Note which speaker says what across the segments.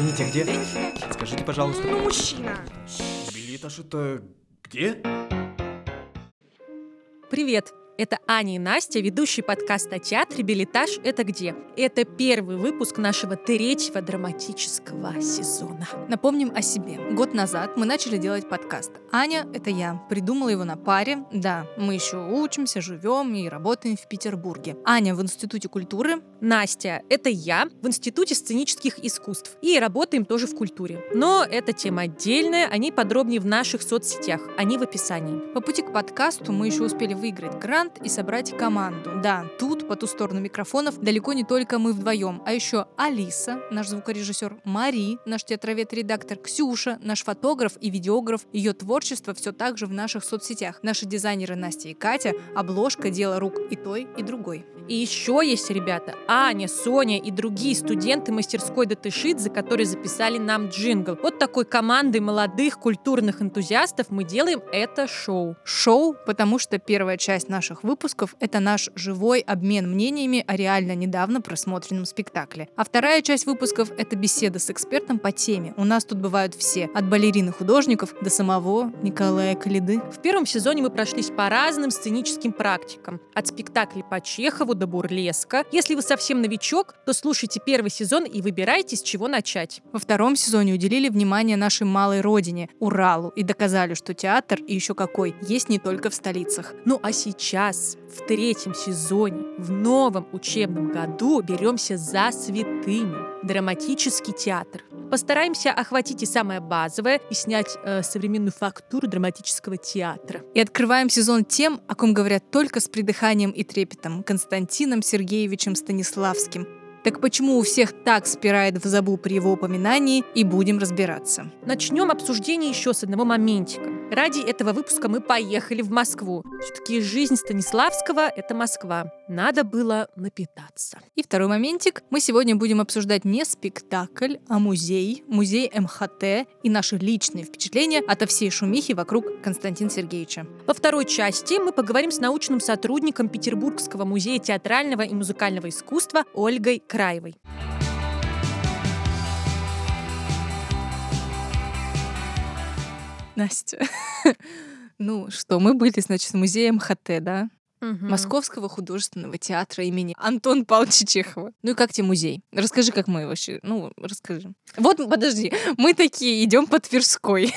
Speaker 1: Извините, где? Скажите, пожалуйста.
Speaker 2: Ну, мужчина.
Speaker 1: Билетаж это где?
Speaker 2: Привет! Это Аня и Настя, ведущие подкаста «Театр Билетаж. Это где?». Это первый выпуск нашего третьего драматического сезона.
Speaker 3: Напомним о себе. Год назад мы начали делать подкаст. Аня — это я. Придумала его на паре. Да, мы еще учимся, живем и работаем в Петербурге. Аня в Институте культуры.
Speaker 2: Настя — это я в Институте сценических искусств. И работаем тоже в культуре. Но эта тема отдельная, о ней подробнее в наших соцсетях. Они в описании.
Speaker 3: По пути к подкасту мы еще успели выиграть грант и собрать команду. Да, тут, по ту сторону микрофонов, далеко не только мы вдвоем, а еще Алиса, наш звукорежиссер, Мари, наш театровед-редактор, Ксюша, наш фотограф и видеограф. Ее творчество все так же в наших соцсетях. Наши дизайнеры Настя и Катя, обложка, дело рук и той, и другой.
Speaker 2: И еще есть ребята Аня, Соня и другие студенты мастерской Датышидзе, которые записали нам джингл. Вот такой командой молодых культурных энтузиастов мы делаем это шоу.
Speaker 3: Шоу, потому что первая часть наших выпусков — это наш живой обмен мнениями о реально недавно просмотренном спектакле. А вторая часть выпусков — это беседа с экспертом по теме. У нас тут бывают все, от балерин художников до самого Николая Калиды.
Speaker 2: В первом сезоне мы прошлись по разным сценическим практикам. От спектаклей по Чехову до бурлеска. Если вы совсем новичок, то слушайте первый сезон и выбирайте, с чего начать.
Speaker 3: Во втором сезоне уделили внимание нашей малой родине, Уралу, и доказали, что театр, и еще какой, есть не только в столицах.
Speaker 2: Ну а сейчас, в третьем сезоне, в новом учебном году беремся за святыню. Драматический театр. Постараемся охватить и самое базовое и снять э, современную фактуру драматического театра.
Speaker 3: И открываем сезон тем, о ком говорят только с придыханием и трепетом, Константином Сергеевичем Станиславским. Так почему у всех так спирает в забу при его упоминании, и будем разбираться.
Speaker 2: Начнем обсуждение еще с одного моментика. Ради этого выпуска мы поехали в Москву. Все-таки жизнь Станиславского — это Москва. Надо было напитаться.
Speaker 3: И второй моментик. Мы сегодня будем обсуждать не спектакль, а музей, музей МХТ и наши личные впечатления от всей шумихи вокруг Константина Сергеевича.
Speaker 2: Во второй части мы поговорим с научным сотрудником Петербургского музея театрального и музыкального искусства Ольгой Краевой.
Speaker 3: Настя, ну что, мы были, значит, в музее МХТ, да?
Speaker 2: Мгм.
Speaker 3: Московского художественного театра имени Антона Павловича Чехова. Ну и как тебе музей? Расскажи, как мы вообще... Ну, расскажи. Вот, подожди, мы такие идем по Тверской.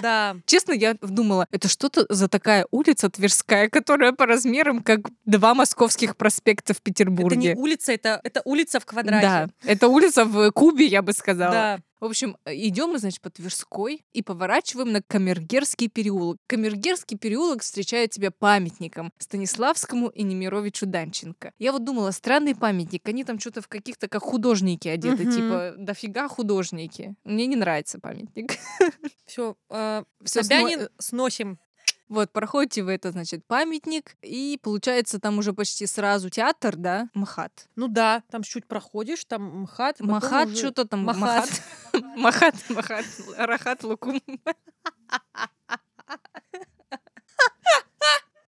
Speaker 2: Да.
Speaker 3: Честно, я думала, это что-то за такая улица Тверская, которая по размерам как два московских проспекта в
Speaker 2: Это
Speaker 3: Петербурге.
Speaker 2: не улица, это, это улица в квадрате.
Speaker 3: Да, это улица в Кубе, я бы сказала.
Speaker 2: Да.
Speaker 3: В общем, идем мы, значит, по Тверской и поворачиваем на Камергерский переулок. Камергерский переулок встречает тебя памятником Станиславскому и Немировичу Данченко. Я вот думала, странный памятник. Они там что-то в каких-то как художники одеты,
Speaker 2: Мгм.
Speaker 3: типа дофига художники. Мне не нравится памятник.
Speaker 2: Все, э, Собянин
Speaker 3: смо-
Speaker 2: сносим.
Speaker 3: Вот, проходите вы это, значит, памятник, и получается там уже почти сразу театр, да, МХАТ.
Speaker 2: Ну да, там чуть проходишь, там МХАТ. потом
Speaker 3: Махат,
Speaker 2: уже-
Speaker 3: что-то там,
Speaker 2: Махат.
Speaker 3: Махат, Махат, Махат, Рахат, Лукум.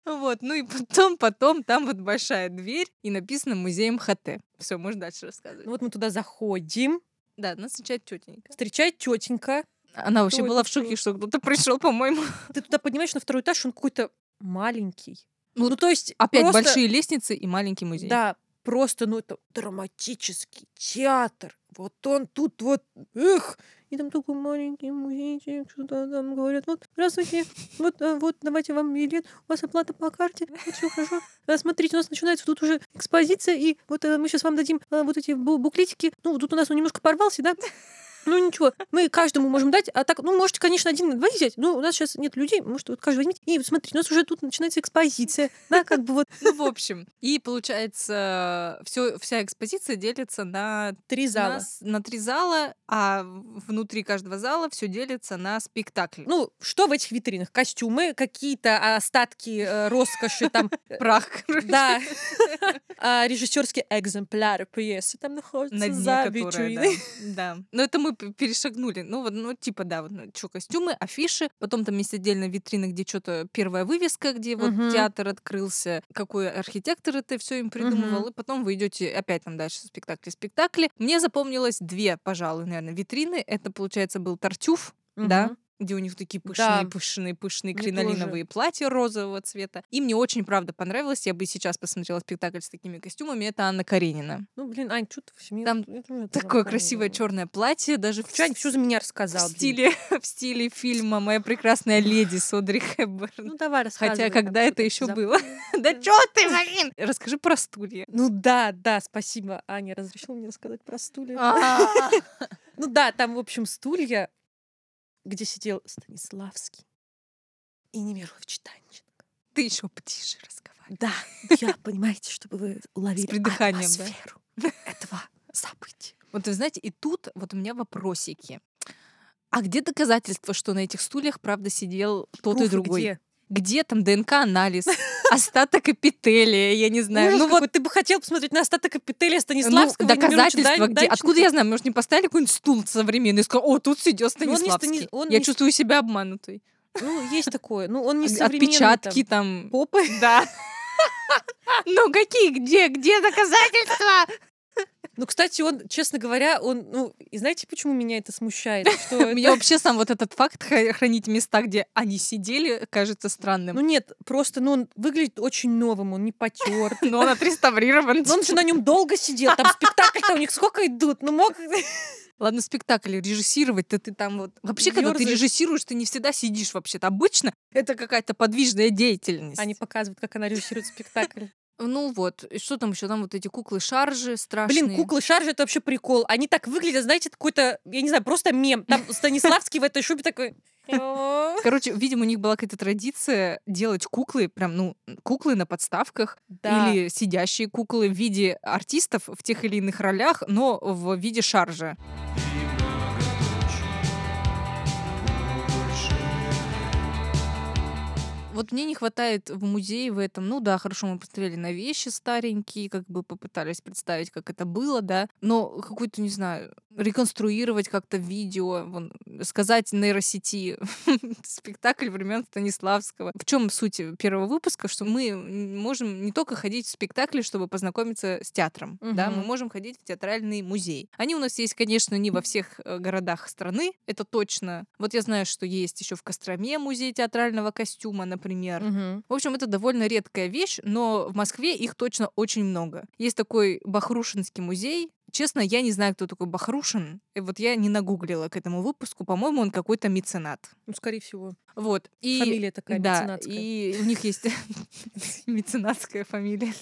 Speaker 3: Вот, ну и потом, потом, там вот большая дверь, и написано музей МХТ. Все, можно дальше рассказывать.
Speaker 2: Ну вот мы туда заходим,
Speaker 3: Да, нас встречает тетенька.
Speaker 2: встречает тетенька.
Speaker 3: Она вообще была в шоке, что кто-то пришел, по-моему.
Speaker 2: Ты туда поднимаешь на второй этаж, он какой-то маленький.
Speaker 3: Ну,
Speaker 2: Ну, то есть
Speaker 3: Опять
Speaker 2: просто-
Speaker 3: большие лестницы и маленький музей.
Speaker 2: Да, просто, ну, это драматический театр. Вот он тут вот, эх, и там такой маленький музейчик, что-то там говорят, вот, здравствуйте, вот, а, вот, давайте вам билет, у вас оплата по карте, все хорошо. А, Смотрите, у нас начинается тут уже экспозиция, и вот а, мы сейчас вам дадим вот эти бу- буклетики. Ну, тут у нас он немножко порвался, да? Ну ничего, мы каждому можем дать, а так, ну, можете, конечно, один, два взять, но у нас сейчас нет людей, может, вот каждый возьмите. И смотрите, у нас уже тут начинается экспозиция, да, как бы вот
Speaker 3: Ну, в общем. И получается, все, вся экспозиция делится на
Speaker 2: три
Speaker 3: на,
Speaker 2: зала.
Speaker 3: с- на три зала, а внутри каждого зала все делится на спектакли.
Speaker 2: Ну, что в этих витринах? Костюмы, какие-то остатки э, роскоши, там, э,
Speaker 3: прах,
Speaker 2: да, А, режиссерские экземпляры пьесы там находятся
Speaker 3: на
Speaker 2: за витриной.
Speaker 3: да. да. Но это мы мы перешагнули. Ну, вот, ну, типа, да, вот, что, костюмы, афиши, потом там есть отдельно витрина, где что-то первая вывеска, где вот
Speaker 2: Мгм.
Speaker 3: театр открылся, какой архитектор это все им придумывал,
Speaker 2: Мгм.
Speaker 3: и потом вы идете опять там дальше спектакли, спектакли. Мне запомнилось две, пожалуй, наверное, витрины. Это, получается, был Тартюф, да. Где у них такие
Speaker 2: Да.
Speaker 3: пышные, пышные, пышные
Speaker 2: Мне
Speaker 3: кринолиновые платья розового цвета. И мне очень, правда, понравилось. Я бы и сейчас посмотрела спектакль с такими костюмами. Это Анна Каренина.
Speaker 2: Ну, блин, Ань, что ты в семье?
Speaker 3: Там Такое красивое черное платье, даже в,
Speaker 2: Чань
Speaker 3: с-
Speaker 2: все за меня
Speaker 3: в
Speaker 2: рассказал. блин.
Speaker 3: стиле, в стиле фильма «Моя прекрасная леди» с Одри Хепберн.
Speaker 2: Ну, давай рассказывай.
Speaker 3: Хотя, когда
Speaker 2: что
Speaker 3: это еще было? Да чё ты, блин? Расскажи про стулья.
Speaker 2: Ну да, да, спасибо, Аня, разрешила мне рассказать про стулья.
Speaker 3: А.
Speaker 2: Ну да, там, в общем, стулья, где сидел Станиславский и Немирович Танченко.
Speaker 3: Ты еще потише разговаривай.
Speaker 2: Да, я, понимаете, чтобы вы
Speaker 3: придыханием, да?
Speaker 2: атмосферу этого события.
Speaker 3: Вот вы знаете, и тут вот у меня вопросики. А где доказательства, что на этих стульях, правда, сидел тот и
Speaker 2: Пруфы
Speaker 3: другой?
Speaker 2: где?
Speaker 3: Где там ДНК-анализ? Остаток эпителия, я не знаю.
Speaker 2: Ужас
Speaker 3: Ну вот
Speaker 2: ты бы хотел посмотреть на остаток эпителия
Speaker 3: ну,
Speaker 2: Станиславского
Speaker 3: доказательства где? Откуда я знаю? Может, не поставили какой-нибудь стул современный и сказал, о, тут сидел
Speaker 2: он не
Speaker 3: Станиславский.
Speaker 2: Он
Speaker 3: Я
Speaker 2: не-
Speaker 3: чувствую себя обманутой.
Speaker 2: Ну, есть такое. Ну, он не современный.
Speaker 3: Отпечатки
Speaker 2: там.
Speaker 3: там.
Speaker 2: Попы.
Speaker 3: Да. Ну какие, где, где доказательства?
Speaker 2: Ну, кстати, он, честно говоря, он, ну, и знаете, почему меня это смущает? Что
Speaker 3: Меня вообще сам вот этот факт хра- хранить места, где они сидели, кажется странным.
Speaker 2: Ну нет, просто, ну, он выглядит очень новым, он не потер.
Speaker 3: Но он отреставрирован.
Speaker 2: Он же на нем долго сидел, там спектакль-то у них сколько идут, ну мог...
Speaker 3: Ладно, спектакль режиссировать-то ты там вот... Вообще, когда ты режиссируешь, ты не всегда сидишь вообще-то. Обычно это какая-то подвижная деятельность.
Speaker 2: Они показывают, как она режиссирует спектакль.
Speaker 3: Ну вот, и что там еще? Там вот эти куклы-шаржи страшные.
Speaker 2: Блин, куклы шаржи это вообще прикол. Они так выглядят, знаете, какой-то, я не знаю, просто мем. Там Станиславский в этой шубе такой.
Speaker 3: Короче, видимо, у них была какая-то традиция делать куклы, прям, ну, куклы на подставках,
Speaker 2: Да.
Speaker 3: или сидящие куклы в виде артистов в тех или иных ролях, но в виде шаржа. Вот мне не хватает в музее в этом. Ну да, хорошо, мы посмотрели на вещи старенькие, как бы попытались представить, как это было, да. Но какой-то, не знаю, реконструировать как-то видео, вон, сказать нейросети спектакль времен Станиславского. В чем суть первого выпуска? Что мы можем не только ходить в спектакли, чтобы познакомиться с театром, да, мы можем ходить в театральный музей. Они у нас есть, конечно, не во всех э, городах страны, это точно. Вот я знаю, что есть еще в Костроме музей театрального костюма, например.
Speaker 2: Мгм.
Speaker 3: В общем, это довольно редкая вещь, но в Москве их точно очень много. Есть такой Бахрушинский музей. Честно, я не знаю, кто такой Бахрушин. И вот я не нагуглила к этому выпуску. По-моему, он какой-то меценат.
Speaker 2: Ну, скорее всего.
Speaker 3: Вот. И,
Speaker 2: Фамилия такая
Speaker 3: да,
Speaker 2: меценатская.
Speaker 3: и у них есть меценатская фамилия.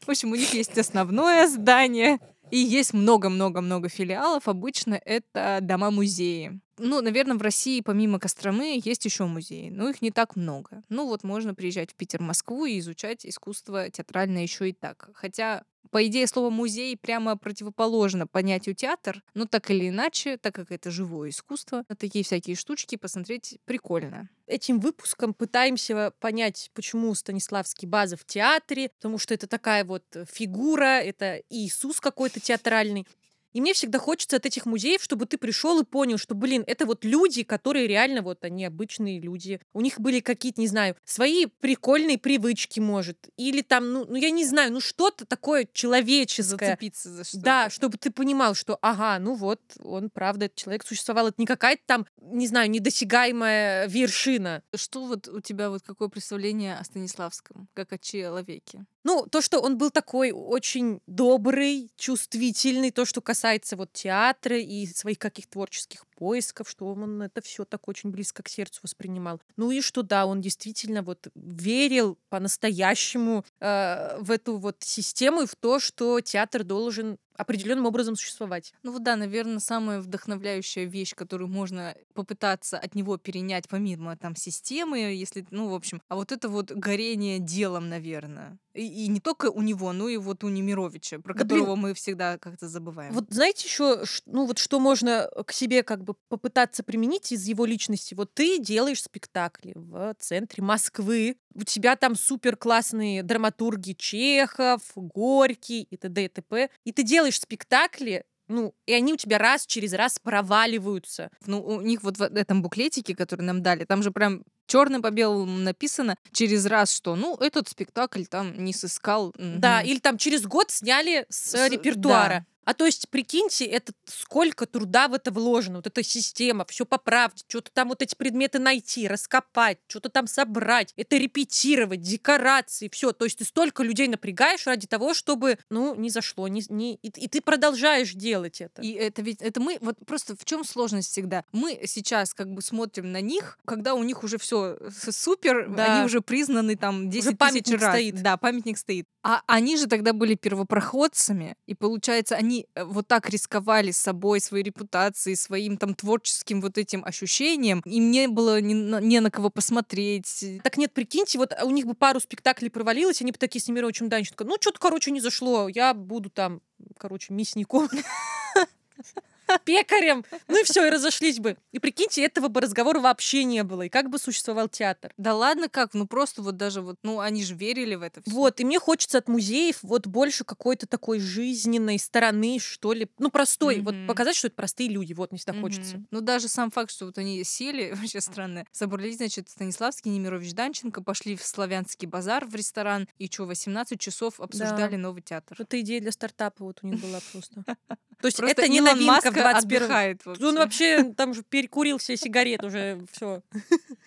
Speaker 3: В общем, у них есть основное здание, и есть много-много-много филиалов. Обычно это дома-музеи. Ну, наверное, в России помимо Костромы есть еще музеи, но их не так много. Ну вот можно приезжать в Питер, Москву и изучать искусство театральное еще и так. Хотя по идее, слово музей прямо противоположно понятию театр, но так или иначе, так как это живое искусство, такие всякие штучки посмотреть прикольно.
Speaker 2: Этим выпуском пытаемся понять, почему Станиславский база в театре, потому что это такая вот фигура, это Иисус какой-то театральный. И мне всегда хочется от этих музеев, чтобы ты пришел и понял, что, блин, это вот люди, которые реально вот они обычные люди. У них были какие-то, не знаю, свои прикольные привычки, может. Или там, ну, ну я не знаю, ну что-то такое человеческое.
Speaker 3: Зацепиться за что-то.
Speaker 2: Да, чтобы ты понимал, что, ага, ну вот, он, правда, этот человек существовал. Это не какая-то там, не знаю, недосягаемая вершина.
Speaker 3: Что вот у тебя вот какое представление о Станиславском, как о человеке?
Speaker 2: Ну, то, что он был такой очень добрый, чувствительный, то, что касается вот театра и своих каких-то творческих поисков, что он это все так очень близко к сердцу воспринимал. Ну и что, да, он действительно вот верил по-настоящему э, в эту вот систему и в то, что театр должен определенным образом существовать.
Speaker 3: Ну вот да, наверное, самая вдохновляющая вещь, которую можно попытаться от него перенять, помимо там системы, если, ну, в общем, а вот это вот горение делом, наверное. И, и не только у него, но и вот у Немировича, про
Speaker 2: Да, блин.
Speaker 3: которого мы всегда как-то забываем.
Speaker 2: Вот знаете еще, ну вот что можно к себе как бы попытаться применить из его личности? Вот ты делаешь спектакли в центре Москвы, у тебя там супер классные драматурги Чехов, Горький и т.д. и т.п. И ты делаешь спектакли Ну, и они у тебя раз через раз проваливаются.
Speaker 3: Ну, у них вот в этом буклетике, который нам дали, там же прям черным по белому написано через раз, что, ну, этот спектакль там не сыскал.
Speaker 2: Да,
Speaker 3: мгм.
Speaker 2: или там через год сняли с,
Speaker 3: С-
Speaker 2: репертуара.
Speaker 3: да.
Speaker 2: А то есть, прикиньте, это сколько труда в это вложено, вот эта система, все поправить, что-то там вот эти предметы найти, раскопать, что-то там собрать, это репетировать, декорации, все. То есть ты столько людей напрягаешь ради того, чтобы, ну, не зашло, не, не- и, и ты продолжаешь делать это.
Speaker 3: И это ведь, это мы, вот просто в чем сложность всегда? Мы сейчас как бы смотрим на них, когда у них уже все супер,
Speaker 2: Да.
Speaker 3: они уже признаны там 10 тысяч
Speaker 2: памятник
Speaker 3: раз.
Speaker 2: стоит.
Speaker 3: Да, памятник стоит. А они же тогда были первопроходцами, и получается, они э, вот так рисковали собой, своей репутацией, своим там творческим вот этим ощущением. Им не было ни на, не на кого посмотреть.
Speaker 2: Так нет, прикиньте, вот у них бы пару спектаклей провалилось, они бы такие с Немировичем Данченко, ну, что-то, короче, не зашло, я буду там, короче, мясником. Пекарем. Ну и все, и разошлись бы. И прикиньте, этого бы разговора вообще не было. И как бы существовал театр.
Speaker 3: Да ладно как, ну просто вот даже вот, ну они же верили в это всё.
Speaker 2: Вот, и мне хочется от музеев вот больше какой-то такой жизненной стороны, что ли. Ну, простой. Вот
Speaker 3: Мгм.
Speaker 2: показать, что это простые люди. Вот мне всегда
Speaker 3: Мгм.
Speaker 2: хочется.
Speaker 3: Ну, даже сам факт, что вот они сели, вообще странно, собрались, значит, Станиславский, Немирович, Данченко, пошли в Славянский базар в ресторан, и что, 18 часов обсуждали новый театр.
Speaker 2: Это идея для стартапа вот у них была просто. То есть это не новинка в 21
Speaker 3: отдыхает
Speaker 2: Он
Speaker 3: вообще.
Speaker 2: там же перекурил все сигареты уже, все.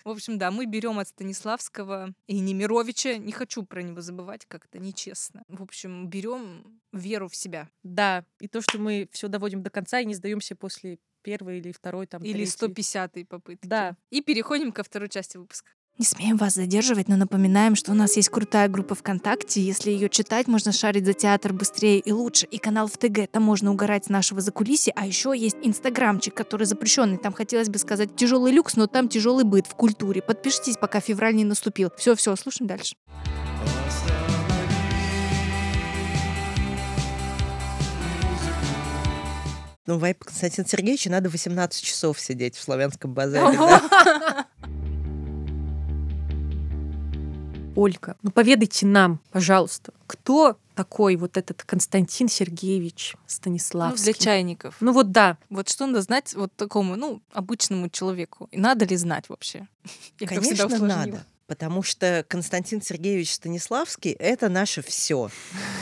Speaker 3: В общем, да, мы берем от Станиславского и Немировича, не хочу про него забывать, как-то нечестно. В общем, берем веру в себя.
Speaker 2: Да, и то, что мы все доводим до конца и не сдаемся после первой или второй, там,
Speaker 3: Или
Speaker 2: третьей.
Speaker 3: 150 попытки.
Speaker 2: Да.
Speaker 3: И переходим ко второй части выпуска. Не смеем вас задерживать, но напоминаем, что у нас есть крутая группа ВКонтакте. Если ее читать, можно шарить за театр быстрее и лучше. И канал в ТГ, там можно угорать с нашего закулисья. А еще есть инстаграмчик, который запрещенный. Там хотелось бы сказать тяжелый люкс, но там тяжелый быт в культуре. Подпишитесь, пока февраль не наступил. Все, все, слушаем дальше.
Speaker 4: Ну, Вайп Константин Сергеевичу надо 18 часов сидеть в славянском базаре. да.
Speaker 2: Ольга, ну поведайте нам, пожалуйста, кто такой вот этот Константин Сергеевич
Speaker 3: Ну,
Speaker 2: Станиславский?
Speaker 3: для чайников.
Speaker 2: Ну вот да,
Speaker 3: Вот что надо знать вот такому, ну, обычному человеку? И надо ли знать вообще? Я как всегда
Speaker 4: Конечно, надо. Потому что Константин Сергеевич Станиславский — это наше все.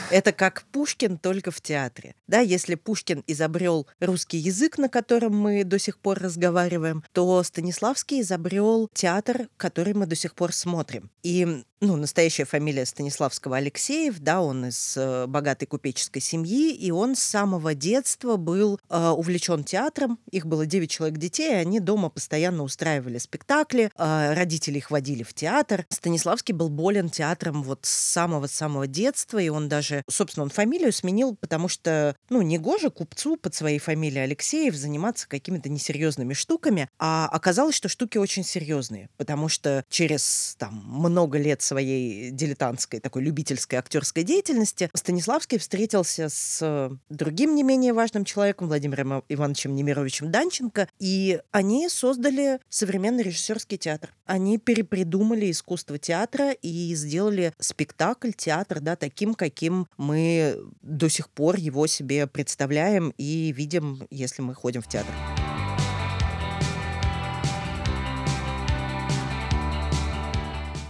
Speaker 4: Это как Пушкин, только в театре. Да, если Пушкин изобрел русский язык, на котором мы до сих пор разговариваем, то Станиславский изобрел театр, который мы до сих пор смотрим. И ну, настоящая фамилия Станиславского Алексеев, да, он из э, богатой купеческой семьи, и он с самого детства был э, увлечен театром. Их было 9 человек детей, и они дома постоянно устраивали спектакли, э, родители их водили в театр. Станиславский был болен театром вот с самого-самого детства, и он даже, собственно, он фамилию сменил, потому что, ну, не гоже купцу под своей фамилией Алексеев заниматься какими-то несерьезными штуками, а оказалось, что штуки очень серьезные, потому что через там много лет своей дилетантской, такой любительской актерской деятельности Станиславский встретился с другим не менее важным человеком, Владимиром Ивановичем Немировичем Данченко, и они создали современный режиссерский театр. Они перепридумали искусство театра и сделали спектакль, театр, да, таким, каким мы до сих пор его себе представляем и видим, если мы ходим в театр.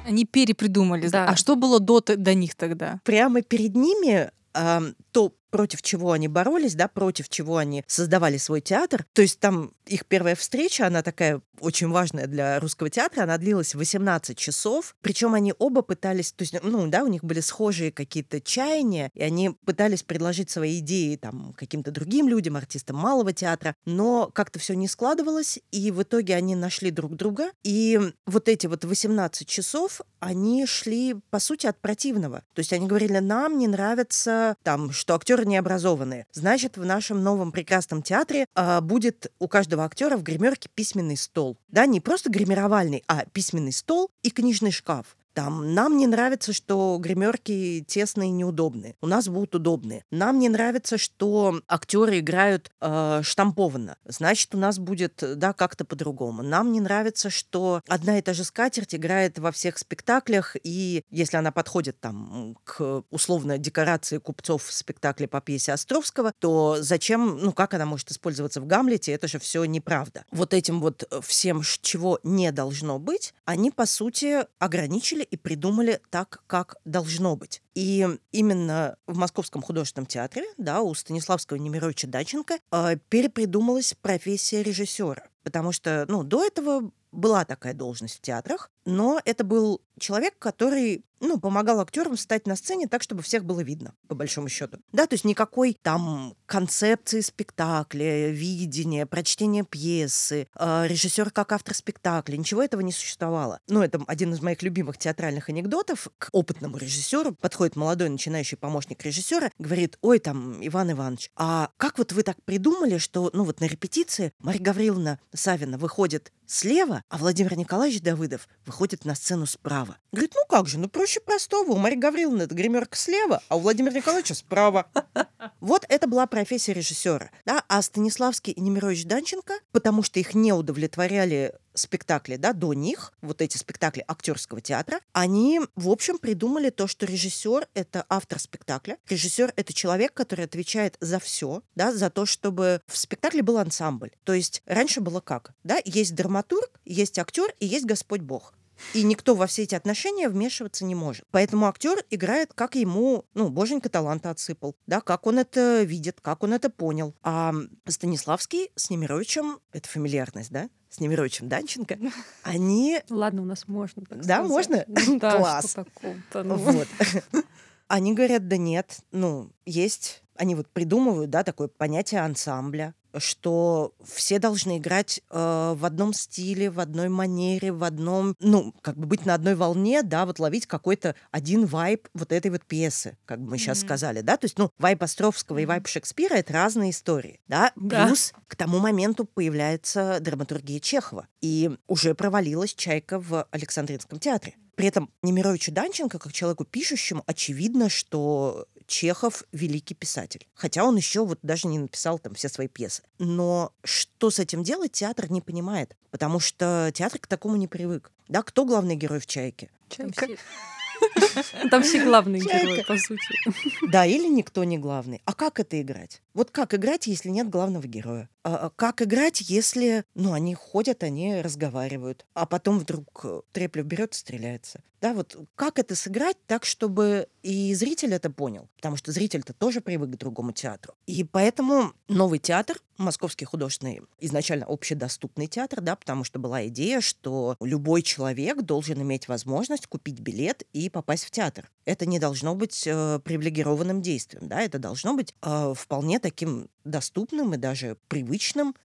Speaker 3: Они перепридумали.
Speaker 2: Да.
Speaker 3: А что было до, до них тогда?
Speaker 4: прямо перед ними ам, то, против чего они боролись, да, против чего они создавали свой театр. То есть там их первая встреча, она такая очень важная для русского театра, она длилась 18 часов. Причем они оба пытались, то есть, ну, да, у них были схожие какие-то чаяния, и они пытались предложить свои идеи там каким-то другим людям, артистам малого театра, но как-то все не складывалось, и в итоге они нашли друг друга, и вот эти вот 18 часов, они шли, по сути, от противного. То есть они говорили, нам не нравится там, что актеры не образованные. Значит, в нашем новом прекрасном театре а, будет у каждого актера в гримерке письменный стол. Да, не просто гримировальный, а письменный стол и книжный шкаф. Там нам не нравится, что гримерки тесные и неудобные. У нас будут удобные. Нам не нравится, что актеры играют э, штампованно. Значит, у нас будет, да, как-то по-другому. Нам не нравится, что одна и та же скатерть играет во всех спектаклях, и если она подходит там к условно декорации купцов в спектакле по пьесе Островского, то зачем, ну как она может использоваться в Гамлете, это же все неправда. Вот этим вот всем, чего не должно быть, они, по сути, ограничили и придумали так, как должно быть. И именно в Московском художественном театре, да, у Станиславского Немировича Даченко э, перепридумалась профессия режиссера. Потому что, ну, до этого была такая должность в театрах, но это был человек, который, ну, помогал актерам встать на сцене так, чтобы всех было видно, по большому счету. Да, то есть никакой там концепции спектакля, видения, прочтения пьесы, э, режиссер как автор спектакля, ничего этого не существовало. Ну, это один из моих любимых театральных анекдотов. К опытному режиссеру подходит молодой начинающий помощник режиссера, говорит, ой, там, Иван Иванович, а как вот вы так придумали, что, ну, вот на репетиции Марья Гавриловна Савина выходит слева, а Владимир Николаевич Давыдов выходит на сцену справа. Говорит, ну как же, ну проще простого. У Марьи Гавриловны эта гримерка слева, а у Владимира Николаевича справа. Вот это была профессия режиссера. Да? А Станиславский и Немирович Данченко, потому что их не удовлетворяли спектакли, да, до них, вот эти спектакли актерского театра, они, в общем, придумали то, что режиссер — это автор спектакля. Режиссер — это человек, который отвечает за все, да, за то, чтобы в спектакле был ансамбль. То есть раньше было как? Да, есть драматург, есть актер и есть Господь Бог. И никто во все эти отношения вмешиваться не может. Поэтому актер играет, как ему, ну, боженька таланта отсыпал, да, как он это видит, как он это понял. А Станиславский с Немировичем, это фамильярность, да, с Немировичем Данченко, они
Speaker 2: Ладно, у нас можно. так
Speaker 4: Да,
Speaker 2: сказать.
Speaker 4: можно?
Speaker 2: Ну Да,
Speaker 4: Класс.
Speaker 2: ну.
Speaker 4: Вот. Они говорят, да нет, ну, есть, они вот придумывают, да, такое понятие ансамбля, что все должны играть э, в одном стиле, в одной манере, в одном, ну, как бы быть на одной волне, да, вот ловить какой-то один вайб вот этой вот пьесы, как бы мы сейчас
Speaker 3: Мгм.
Speaker 4: сказали, да, то есть, ну, вайб Островского и вайб Шекспира — это разные истории, да,
Speaker 2: Да.
Speaker 4: плюс к тому моменту появляется драматургия Чехова, и уже провалилась «Чайка» в Александринском театре. При этом Немировичу Данченко, как человеку пишущему, очевидно, что Чехов великий писатель. Хотя он еще вот даже не написал там все свои пьесы. Но что с этим делать, театр не понимает. Потому что театр к такому не привык. Да, кто главный герой в «Чайке»?
Speaker 3: Чайка.
Speaker 2: Там все главные
Speaker 4: Чайка.
Speaker 2: герои, по сути.
Speaker 4: Да, или никто не главный. А как это играть? Вот как играть, если нет главного героя? А, а как играть, если, ну, они ходят, они разговаривают, а потом вдруг э, Треплев берет стреляется? Да, вот как это сыграть так, чтобы и зритель это понял? Потому что зритель-то тоже привык к другому театру. И поэтому новый театр, Московский художественный, изначально общедоступный театр, да, потому что была идея, что любой человек должен иметь возможность купить билет и попасть в театр. Это не должно быть э, привилегированным действием, да, это должно быть э, вполне таким доступным и даже привычным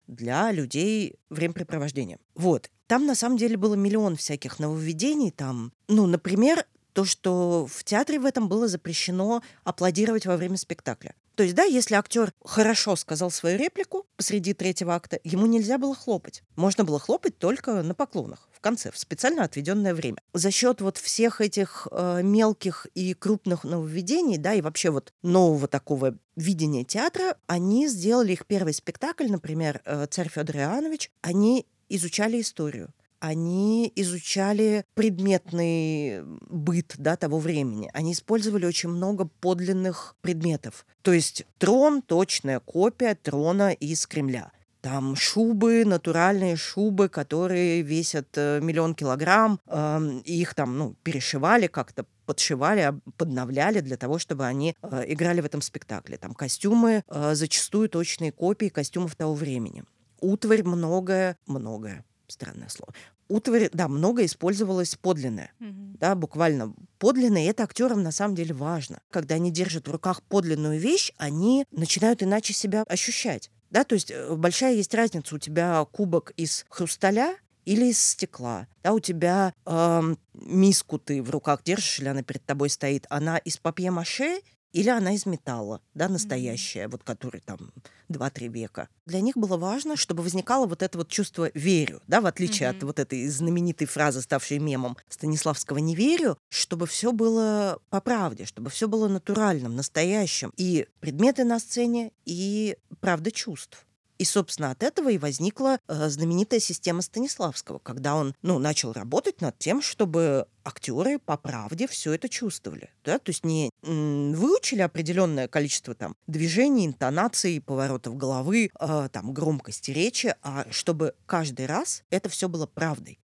Speaker 4: для людей времяпрепровождением. Вот. Там на самом деле было миллион всяких нововведений. Там, ну, например, то, что в театре в этом было запрещено аплодировать во время спектакля. То есть, да, если актер хорошо сказал свою реплику посреди третьего акта, ему нельзя было хлопать. Можно было хлопать только на поклонах в конце, в специально отведенное время. За счет вот всех этих э, мелких и крупных нововведений, да, и вообще вот нового такого видения театра, они сделали их первый спектакль, например, э, «Царь Федор Иоаннович», они изучали историю они изучали предметный быт да, того времени. Они использовали очень много подлинных предметов. То есть трон — точная копия трона из Кремля. Там шубы, натуральные шубы, которые весят э, миллион килограмм. эм, их там ну, перешивали как-то, подшивали, подновляли для того, чтобы они э, играли в этом спектакле. Там костюмы э, зачастую точные копии костюмов того времени. Утварь многое, многое, странное слово. Утварь, да, много использовалось подлинное
Speaker 3: Мгм.
Speaker 4: да, буквально подлинное, и это актерам на самом деле важно. Когда они держат в руках подлинную вещь, они начинают иначе себя ощущать. Да, то есть э, большая есть разница. У тебя кубок из хрусталя или из стекла. Да, у тебя эм, миску ты в руках держишь, или она перед тобой стоит, она из папье-маше или она из металла, да, настоящая, вот который там 2-3 века. Для них было важно, чтобы возникало вот это вот чувство «верю», да, в отличие от
Speaker 3: Мгм.
Speaker 4: вот этой знаменитой фразы, ставшей мемом Станиславского «не верю», чтобы все было по правде, чтобы все было натуральным, настоящим. И предметы на сцене, и правда чувств. И, собственно, от этого и возникла э, знаменитая система Станиславского, когда он ну, начал работать над тем, чтобы актеры по правде все это чувствовали. Да? То есть не выучили определенное количество там, движений, интонаций, поворотов головы, э, там, громкости речи, а чтобы каждый раз это все было правдой.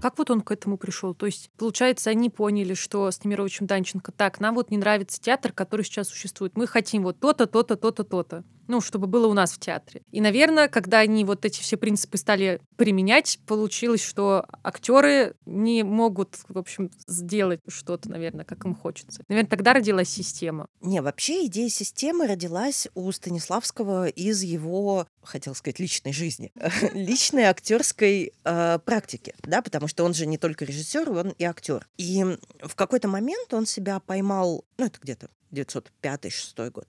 Speaker 2: Как вот он к этому пришел? То есть, получается, они поняли, что с Немировичем Данченко так, нам вот не нравится театр, который сейчас существует. Мы хотим вот то-то, то-то, то-то, то-то. Ну, чтобы было у нас в театре. И, наверное, когда они вот эти все принципы стали применять, получилось, что актеры не могут, в общем, сделать что-то, наверное, как им хочется. Наверное, тогда родилась система.
Speaker 4: Не, вообще идея системы родилась у Станиславского из его, хотел сказать, личной жизни, личной актерской э, практики, да, потому что он же не только режиссер, он и актер. И в какой-то момент он себя поймал, ну это где-то 905-6 год,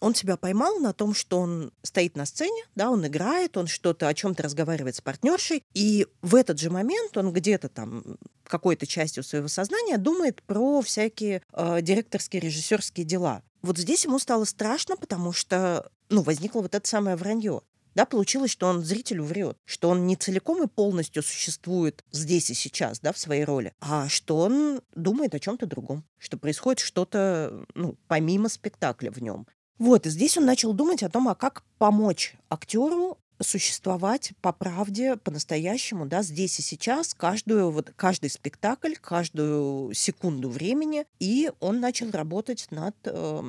Speaker 4: он себя поймал на том, что он стоит на сцене, да, он играет, он что-то о чем-то разговаривает с партнершей, и в этот же момент он где-то там какой-то частью своего сознания думает про всякие э, директорские, режиссерские дела. Вот здесь ему стало страшно, потому что, ну, возникло вот это самое вранье. Да, получилось, что он зрителю врет, что он не целиком и полностью существует здесь и сейчас, да, в своей роли, а что он думает о чем-то другом, что происходит что-то, ну, помимо спектакля в нем. Вот, и здесь он начал думать о том, а как помочь актеру существовать по правде, по-настоящему, да, здесь и сейчас, каждую, вот, каждый спектакль, каждую секунду времени, и он начал работать над э,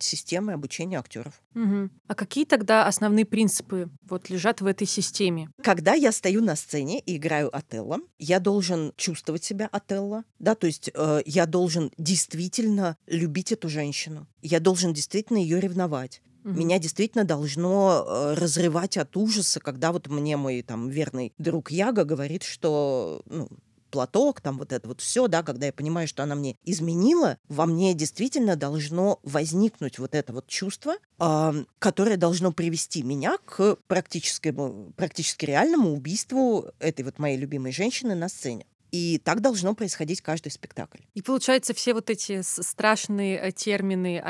Speaker 4: системой обучения актеров.
Speaker 2: Мгм. А какие тогда основные принципы вот лежат в этой системе?
Speaker 4: Когда я стою на сцене и играю Отелло, я должен чувствовать себя Отелло, да, то есть э, я должен действительно любить эту женщину, я должен действительно ее ревновать.
Speaker 2: Мгм.
Speaker 4: Меня действительно должно э, разрывать от ужаса, когда вот мне мой там верный друг Яга говорит, что ну, платок, там вот это вот все, да, когда я понимаю, что она мне изменила, во мне действительно должно возникнуть вот это вот чувство, а, которое должно привести меня к практическому, практически реальному убийству этой вот моей любимой женщины на сцене. И так должно происходить каждый спектакль.
Speaker 2: И получается, все вот эти страшные э, термины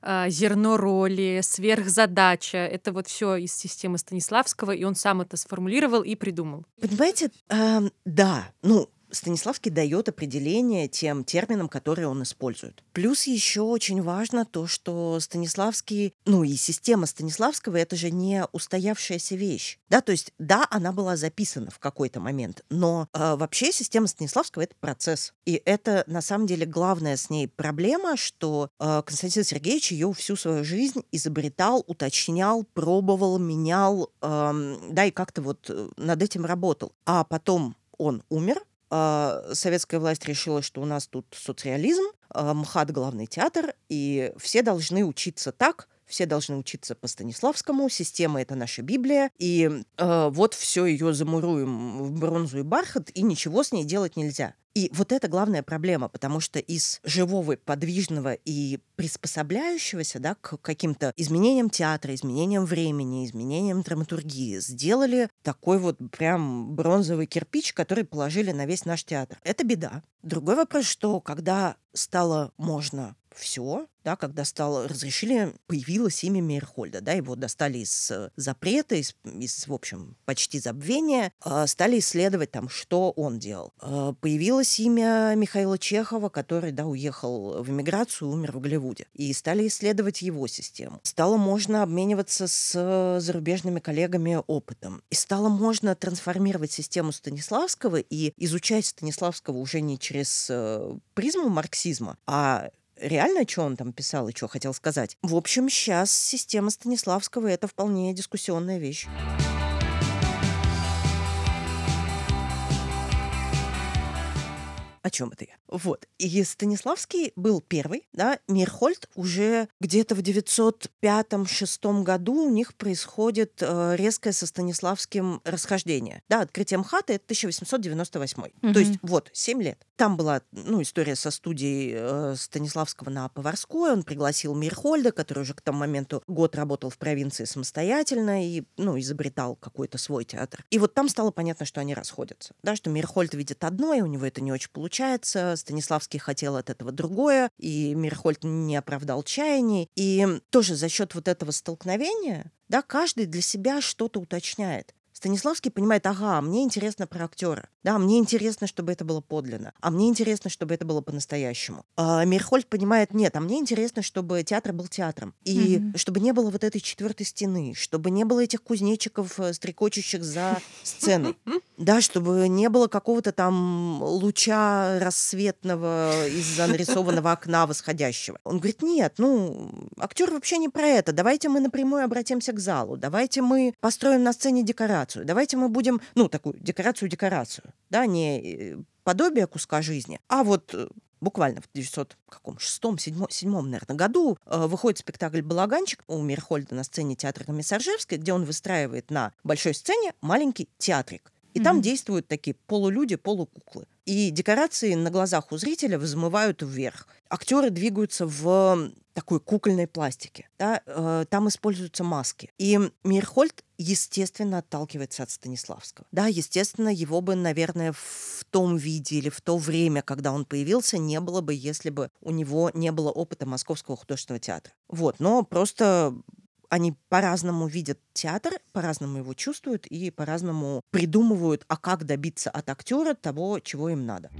Speaker 2: а зерно роли, сверхзадача, это вот все из системы Станиславского, и он сам это сформулировал и придумал.
Speaker 4: Понимаете, эм, да, ну, Станиславский дает определение тем терминам, которые он использует. Плюс еще очень важно то, что Станиславский, ну и система Станиславского, это же не устоявшаяся вещь. Да, то есть, да, она была записана в какой-то момент, но э, вообще система Станиславского это процесс. И это на самом деле главная с ней проблема, что э, Константин Сергеевич ее всю свою жизнь изобретал, уточнял, пробовал, менял, эм, да, и как-то вот э, над этим работал. А потом он умер, советская власть решила, что у нас тут соцреализм, а, МХАТ главный театр, и все должны учиться так, все должны учиться по Станиславскому, система это наша Библия, и э, вот все ее замуруем в бронзу и бархат, и ничего с ней делать нельзя. И вот это главная проблема, потому что из живого, подвижного и приспособляющегося да, к каким-то изменениям театра, изменениям времени, изменениям драматургии сделали такой вот прям бронзовый кирпич, который положили на весь наш театр. Это беда. Другой вопрос, что когда стало можно все, да, когда стало, разрешили, появилось имя Мейерхольда, да, его достали из э, запрета, из, из, в общем, почти забвения, э, стали исследовать там, что он делал. Э, появилось имя Михаила Чехова, который, да, уехал в эмиграцию, умер в Голливуде, и стали исследовать его систему. Стало можно обмениваться с э, зарубежными коллегами опытом, и стало можно трансформировать систему Станиславского и изучать Станиславского уже не через э, призму марксизма, а реально, что он там писал и что хотел сказать. В общем, сейчас система Станиславского — это вполне дискуссионная вещь. О чем это я? Вот. И Станиславский был первый, да, Мирхольд уже где-то в 905-6 году у них происходит э, резкое со Станиславским расхождение. Да, открытие МХАТа — это 1898.
Speaker 3: Мгм.
Speaker 4: То есть вот, 7 лет. Там была, ну, история со студией э, Станиславского на Поварской. Он пригласил Мирхольда, который уже к тому моменту год работал в провинции самостоятельно и, ну, изобретал какой-то свой театр. И вот там стало понятно, что они расходятся. Да, что Мирхольд видит одно, и у него это не очень получается. Станиславский хотел от этого другое, и Мирхольд не оправдал чаяний. И тоже за счет вот этого столкновения, да, каждый для себя что-то уточняет. Станиславский понимает, ага, мне интересно про актера, да, мне интересно, чтобы это было подлинно, а мне интересно, чтобы это было по-настоящему. А Мирхольд понимает, нет, а мне интересно, чтобы театр был театром, и
Speaker 3: Мгм.
Speaker 4: чтобы не было вот этой четвертой стены, чтобы не было этих кузнечиков, э, стрекочущих за сценой, да, чтобы не было какого-то там луча рассветного из-за нарисованного окна восходящего. Он говорит, нет, ну, актер вообще не про это. Давайте мы напрямую обратимся к залу. Давайте мы построим на сцене декорацию. Давайте мы будем, ну, такую декорацию-декорацию, да, не э, подобие куска жизни, а вот э, буквально в 900 каком шестом, седьмом, седьмом, наверное, году э, выходит спектакль «Балаганчик» у Мирхольда на сцене театра Комиссаржевской, где он выстраивает на большой сцене маленький театрик. И там
Speaker 3: Мгм.
Speaker 4: действуют такие полулюди, полукуклы. И декорации на глазах у зрителя взмывают вверх. Актеры двигаются в такой кукольной пластике. Да? э, Там используются маски. И Мирхольд, естественно, отталкивается от Станиславского. Да, естественно, его бы, наверное, в том виде или в то время, когда он появился, не было бы, если бы у него не было опыта Московского художественного театра. Вот, но просто они по-разному видят театр, по-разному его чувствуют и по-разному придумывают, а как добиться от актера того, чего им надо.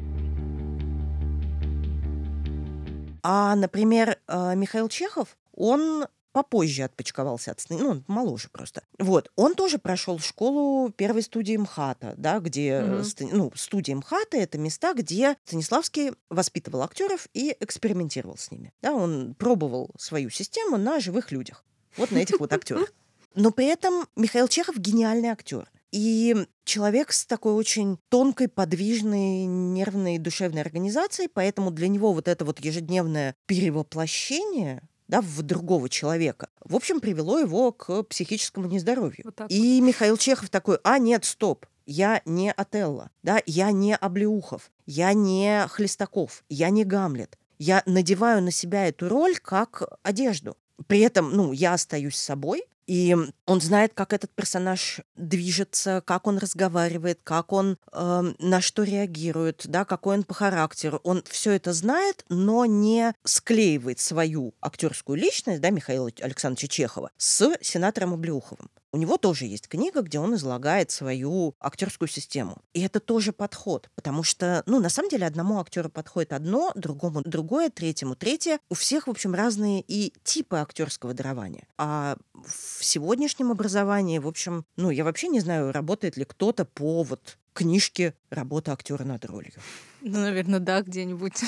Speaker 4: А, например, э, Михаил Чехов, он попозже отпочковался от Стани- ну, он моложе просто. Вот, он тоже прошел школу первой студии МХАТа, да, где,
Speaker 3: Мгм.
Speaker 4: Ста- ну, студия МХАТа — это места, где Станиславский воспитывал актеров и экспериментировал с ними. Да, он пробовал свою систему на живых людях, вот на этих вот актерах. Но при этом Михаил Чехов гениальный актер. И человек с такой очень тонкой, подвижной, нервной, душевной организацией, поэтому для него вот это вот ежедневное перевоплощение да, в другого человека, в общем, привело его к психическому нездоровью.
Speaker 3: Вот
Speaker 4: И Михаил Чехов такой, а нет, стоп, я не Отелло, да, я не Облеухов, я не Хлестаков, я не Гамлет. Я надеваю на себя эту роль как одежду. При этом, ну, я остаюсь собой, и он знает, как этот персонаж движется, как он разговаривает, как он эм, на что реагирует, да, какой он по характеру. Он все это знает, но не склеивает свою актерскую личность, да, Михаила Александровича Чехова, с сенатором Облеуховым. У него тоже есть книга, где он излагает свою актерскую систему. И это тоже подход, потому что, ну, на самом деле, одному актеру подходит одно, другому другое, третьему третье. У всех, в общем, разные и типы актерского дарования. А в сегодняшнем образовании, в общем, ну, я вообще не знаю, работает ли кто-то по вот книжке «Работа актера над ролью».
Speaker 3: Ну, наверное, да, где-нибудь.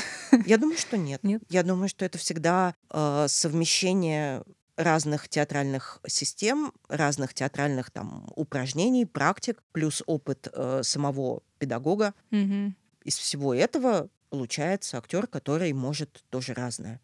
Speaker 4: Я думаю, что нет.
Speaker 3: Нет?
Speaker 4: Я думаю, что это всегда э, совмещение разных театральных систем, разных театральных там упражнений, практик, плюс опыт э, самого педагога.
Speaker 3: Мгм.
Speaker 4: Из всего этого получается актер, который может тоже разное.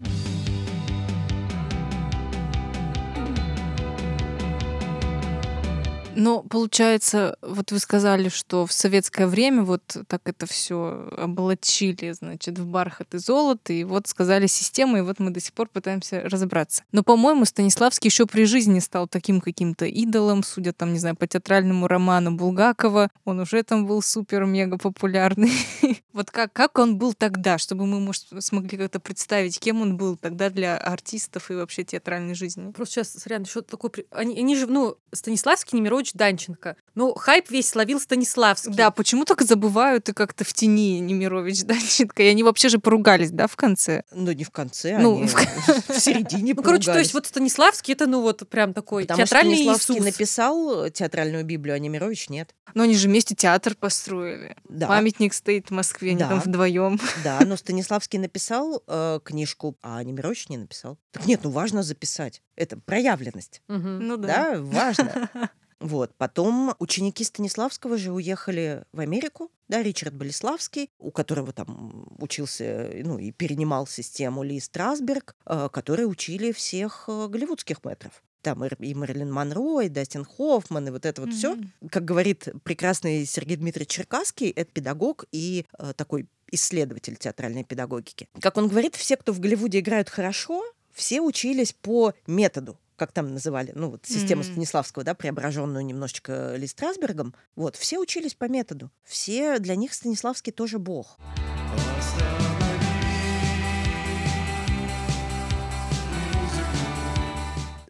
Speaker 3: Но получается, вот вы сказали, что в советское время вот так это все облачили, значит, в бархат и золото, и вот сказали система, и вот мы до сих пор пытаемся разобраться. Но, по-моему, Станиславский еще при жизни стал таким каким-то идолом, судя там, не знаю, по театральному роману Булгакова, он уже там был супер-мега популярный. Вот как, как он был тогда, чтобы мы, может, смогли как-то представить, кем он был тогда для артистов и вообще театральной жизни?
Speaker 2: Просто сейчас, еще такой... при- Они, они же, ну, Станиславский, Немирович, Данченко. Ну, хайп весь ловил Станиславский.
Speaker 3: Да, почему так забывают и как-то в тени Немирович, Данченко? И они вообще же поругались, да, в конце?
Speaker 4: Ну, не в конце,
Speaker 3: Ну,
Speaker 4: они
Speaker 3: в
Speaker 4: в середине
Speaker 2: Ну, короче, то есть вот Станиславский, это, ну, вот прям такой
Speaker 4: Потому что
Speaker 2: театральный
Speaker 4: Станиславский
Speaker 2: Иисус.
Speaker 4: написал театральную Библию, а Немирович нет.
Speaker 3: Но они же вместе театр построили.
Speaker 4: Да.
Speaker 3: Памятник стоит в Москве, они
Speaker 4: Да.
Speaker 3: там вдвоем.
Speaker 4: Да, но Станиславский написал э, книжку, а Немирович не написал. Так нет, ну важно записать. Это проявленность.
Speaker 2: Мгм.
Speaker 3: Ну да.
Speaker 4: Да, важно. Вот. Потом ученики Станиславского же уехали в Америку. Да, Ричард Болеславский, у которого там учился, ну, и перенимал систему Ли Страсберг, э, которые учили всех э, голливудских мэтров. Там и Мэрилин Монро, и Дастин Хоффман, и вот это вот все.
Speaker 3: Мгм.
Speaker 4: Как говорит прекрасный Сергей Дмитриевич Черкасский, это педагог и э, такой исследователь театральной педагогики. Как он говорит, все, кто в Голливуде играют хорошо, все учились по методу как там называли, ну вот систему
Speaker 3: Мгм.
Speaker 4: Станиславского, да, преображенную немножечко Ли Страсбергом, вот, все учились по методу. Все, для них Станиславский тоже бог.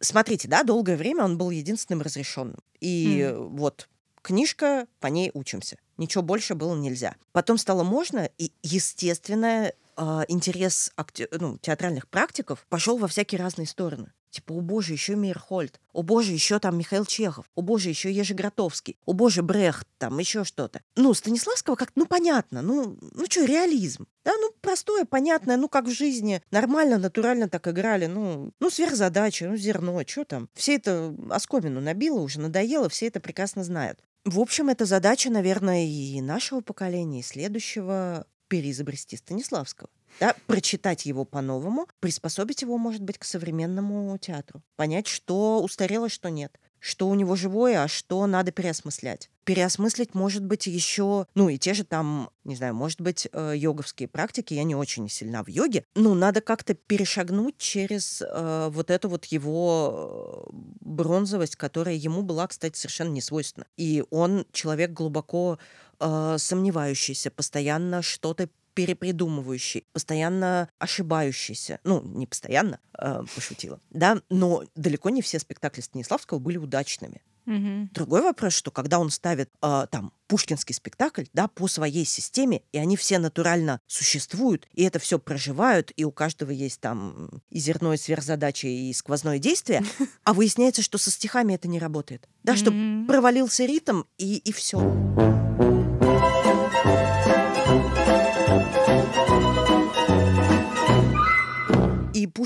Speaker 4: Смотрите, да, долгое время он был единственным разрешенным. И
Speaker 3: Мгм.
Speaker 4: вот книжка, по ней учимся. Ничего больше было нельзя. Потом стало можно, и, естественно, а, интерес акте- ну, театральных практиков пошел во всякие разные стороны. Типа, о боже, еще Мейерхольд, о боже, еще там Михаил Чехов, о боже, еще Ежи Гротовский, о боже, Брехт, там еще что-то. Ну, Станиславского как ну, понятно, ну, ну что, реализм. Да, ну, простое, понятное, ну, как в жизни. Нормально, натурально так играли, ну, ну сверхзадача, ну, зерно, что там. Все это оскомину набило уже, надоело, все это прекрасно знают. В общем, это задача, наверное, и нашего поколения, и следующего переизобрести Станиславского. Да, прочитать его по-новому, приспособить его, может быть, к современному театру. Понять, что устарело, что нет. Что у него живое, а что надо переосмыслять. Переосмыслить, может быть, еще, ну и те же там, не знаю, может быть, э, йоговские практики, я не очень сильна в йоге, ну, надо как-то перешагнуть через э, вот эту вот его э, бронзовость, которая ему была, кстати, совершенно не свойственна. И он человек глубоко э, сомневающийся, постоянно что-то перепридумывающий, постоянно ошибающийся. Ну, не постоянно, э, пошутила, да, но далеко не все спектакли Станиславского были удачными.
Speaker 3: Мгм.
Speaker 4: Другой вопрос, что когда он ставит э, там пушкинский спектакль, да, по своей системе, и они все натурально существуют, и это все проживают, и у каждого есть там и зерно, и сверхзадача, и сквозное действие, а выясняется, что со стихами это не работает. Да, что провалился ритм, и, и все.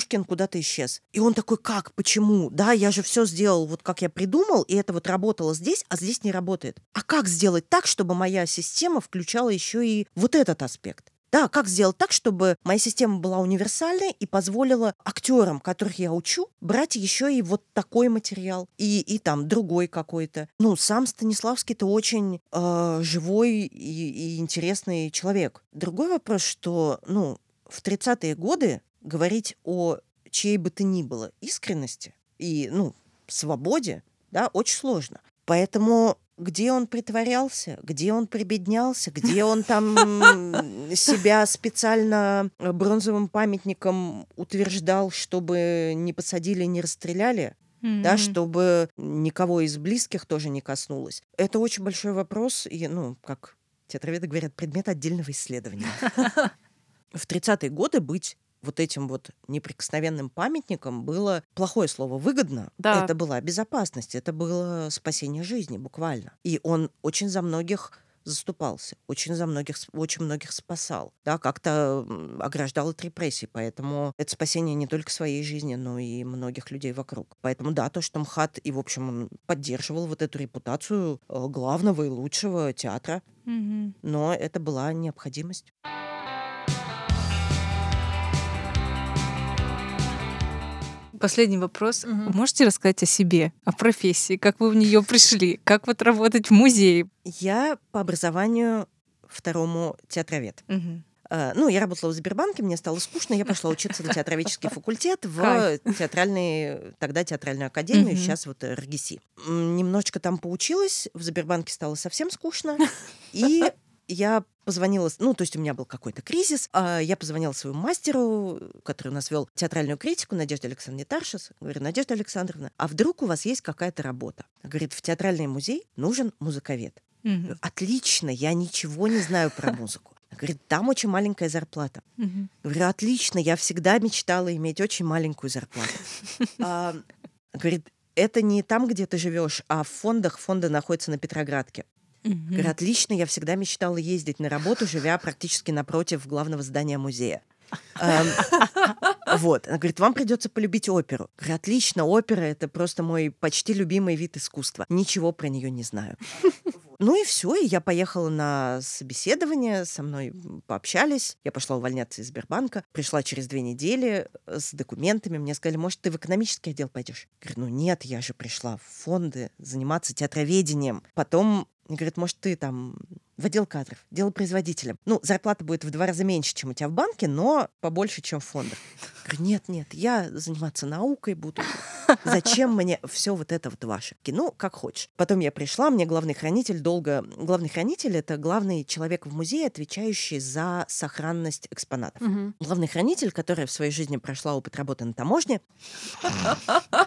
Speaker 4: Пушкин куда-то исчез. И он такой, как, почему? Да, я же все сделал вот как я придумал, и это вот работало здесь, а здесь не работает. А как сделать так, чтобы моя система включала еще и вот этот аспект? Да, как сделать так, чтобы моя система была универсальной и позволила актерам, которых я учу, брать еще и вот такой материал, и, и там другой какой-то. Ну, сам Станиславский-то очень э, живой и, и интересный человек. Другой вопрос, что, ну, в 30-е годы говорить о чьей бы то ни было искренности и, ну, свободе, да, очень сложно. Поэтому где он притворялся, где он прибеднялся, где он там себя специально бронзовым памятником утверждал, чтобы не посадили, не расстреляли, да,
Speaker 3: Мгм.
Speaker 4: чтобы никого из близких тоже не коснулось. Это очень большой вопрос, и, ну, как театроведы говорят, предмет отдельного исследования. В 30-е годы быть вот этим вот неприкосновенным памятником было плохое слово выгодно.
Speaker 3: Да.
Speaker 4: Это была безопасность, это было спасение жизни буквально. И он очень за многих заступался, очень за многих, очень многих спасал, да, как-то ограждал от репрессий, поэтому это спасение не только своей жизни, но и многих людей вокруг. Поэтому да, то, что МХАТ и, в общем, он поддерживал вот эту репутацию э, главного и лучшего театра,
Speaker 3: Мгм.
Speaker 4: но это была необходимость.
Speaker 3: Последний вопрос. Вы Можете рассказать о себе, о профессии, как вы в нее пришли, как вот работать в музее?
Speaker 4: Я по образованию второму театровед. Э, Ну, я работала в Сбербанке, мне стало скучно, я пошла учиться на театроведческий факультет в
Speaker 3: Кайф.
Speaker 4: театральный, тогда театральную академию,
Speaker 3: Мгм.
Speaker 4: сейчас вот э, РГСИ. Немножечко там поучилась, в Сбербанке стало совсем скучно, и я позвонила, ну, то есть у меня был какой-то кризис, а я позвонила своему мастеру, который у нас вел театральную критику, Надежде Александровне Таршис. Говорю, Надежда Александровна, а вдруг у вас есть какая-то работа? Говорит, в театральный музей нужен музыковед. Говорю, Отлично, я ничего не знаю про музыку. Говорит, там очень маленькая зарплата.
Speaker 3: Мгм.
Speaker 4: Говорю, отлично, я всегда мечтала иметь очень маленькую зарплату. А, Говорит, это не там, где ты живешь, а в фондах. Фонды находятся на Петроградке.
Speaker 3: Мгм.
Speaker 4: Говорю, отлично, я всегда мечтала ездить на работу, живя практически напротив главного здания музея. Ам, Вот. Она говорит, вам придется полюбить оперу. Говорю, отлично, опера — это просто мой почти любимый вид искусства. Ничего про нее не знаю. Ну и все, и я поехала на собеседование, со мной пообщались, я пошла увольняться из Сбербанка, пришла через две недели э, с документами, мне сказали, может, ты в экономический отдел пойдешь? Говорю, ну нет, я же пришла в фонды заниматься театроведением. Потом мне говорят, может, ты там в отдел кадров, делопроизводителем. Ну, зарплата будет в два раза меньше, чем у тебя в банке, но побольше, чем в фондах. Говорю, нет, нет, я заниматься наукой буду. Зачем мне все вот это вот ваше? Ну, как хочешь. Потом я пришла, мне главный хранитель долго... Главный хранитель — это главный человек в музее, отвечающий за сохранность экспонатов.
Speaker 2: Мгм.
Speaker 4: Главный хранитель, которая в своей жизни прошла опыт работы на таможне,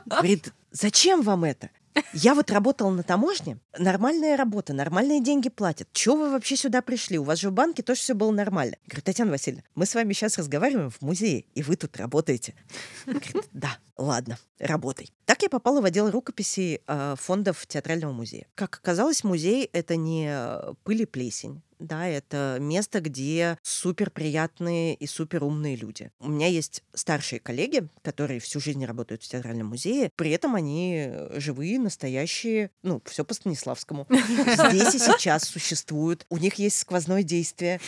Speaker 4: говорит, зачем вам это? Я вот работала на таможне, нормальная работа, нормальные деньги платят. Чего вы вообще сюда пришли? У вас же в банке тоже все было нормально. Я говорю, Татьяна Васильевна, мы с вами сейчас разговариваем в музее, и вы тут работаете. Говорит, да, ладно, работай. Так я попала в отдел рукописей э, фондов Театрального музея. Как оказалось, музей — это не пыль и плесень. Да, это место, где супер приятные и супер умные люди. У меня есть старшие коллеги, которые всю жизнь работают в театральном музее, при этом они э, живые, настоящие, ну, все по Станиславскому. Здесь и сейчас существуют. У них есть сквозное действие.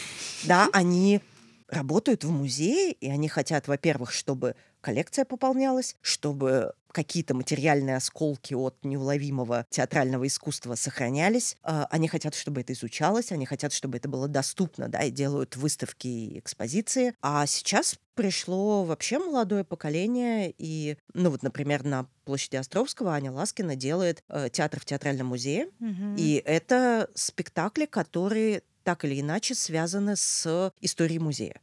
Speaker 4: Да, они работают в музее, и они хотят, во-первых, чтобы коллекция пополнялась, чтобы какие-то материальные осколки от неуловимого театрального искусства сохранялись. А, Они хотят, чтобы это изучалось, они хотят, чтобы это было доступно, да, и делают выставки и экспозиции. А сейчас пришло вообще молодое поколение, и, ну вот, например, на площади Островского Аня Ласкина делает э, театр в театральном музее, и это спектакли, которые так или иначе связаны с историей музея.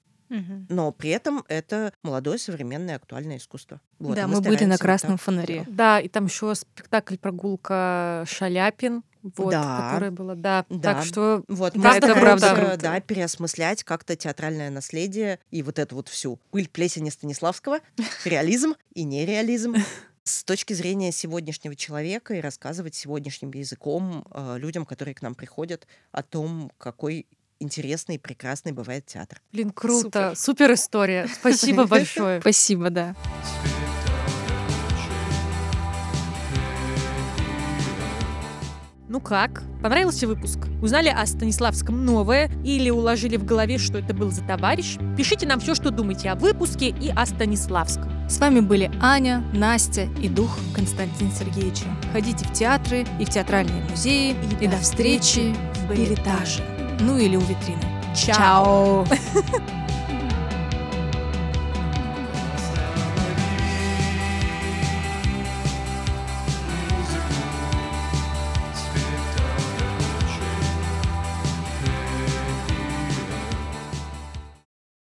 Speaker 4: Но при этом это молодое, современное, актуальное искусство. Вот,
Speaker 3: Да,
Speaker 4: и
Speaker 3: мы были на красном
Speaker 4: так.
Speaker 3: фонаре.
Speaker 2: Да, и там еще спектакль «Прогулка Шаляпин», вот,
Speaker 4: Да.
Speaker 2: которая была, да.
Speaker 4: Да.
Speaker 2: Так что
Speaker 4: Вот,
Speaker 2: Да,
Speaker 4: мы
Speaker 2: это
Speaker 4: стараемся,
Speaker 2: правда круто.
Speaker 4: да, переосмыслять как-то театральное наследие и вот эту вот всю пыль плесени Станиславского, реализм и нереализм с точки зрения сегодняшнего человека и рассказывать сегодняшним языком э, людям, которые к нам приходят, о том, какой интересный и прекрасный бывает театр.
Speaker 2: Блин, круто. Супер история. Спасибо большое.
Speaker 3: Спасибо, да.
Speaker 2: Ну как? Понравился выпуск? Узнали о Станиславском новое или уложили в голове, что это был за товарищ? Пишите нам все, что думаете о выпуске и о Станиславском.
Speaker 3: С вами были Аня, Настя и дух Константина Сергеевича. Ходите в театры и в театральные музеи. И, до встречи в билетаже. Ну или у витрины.
Speaker 2: Чао.
Speaker 3: Чао.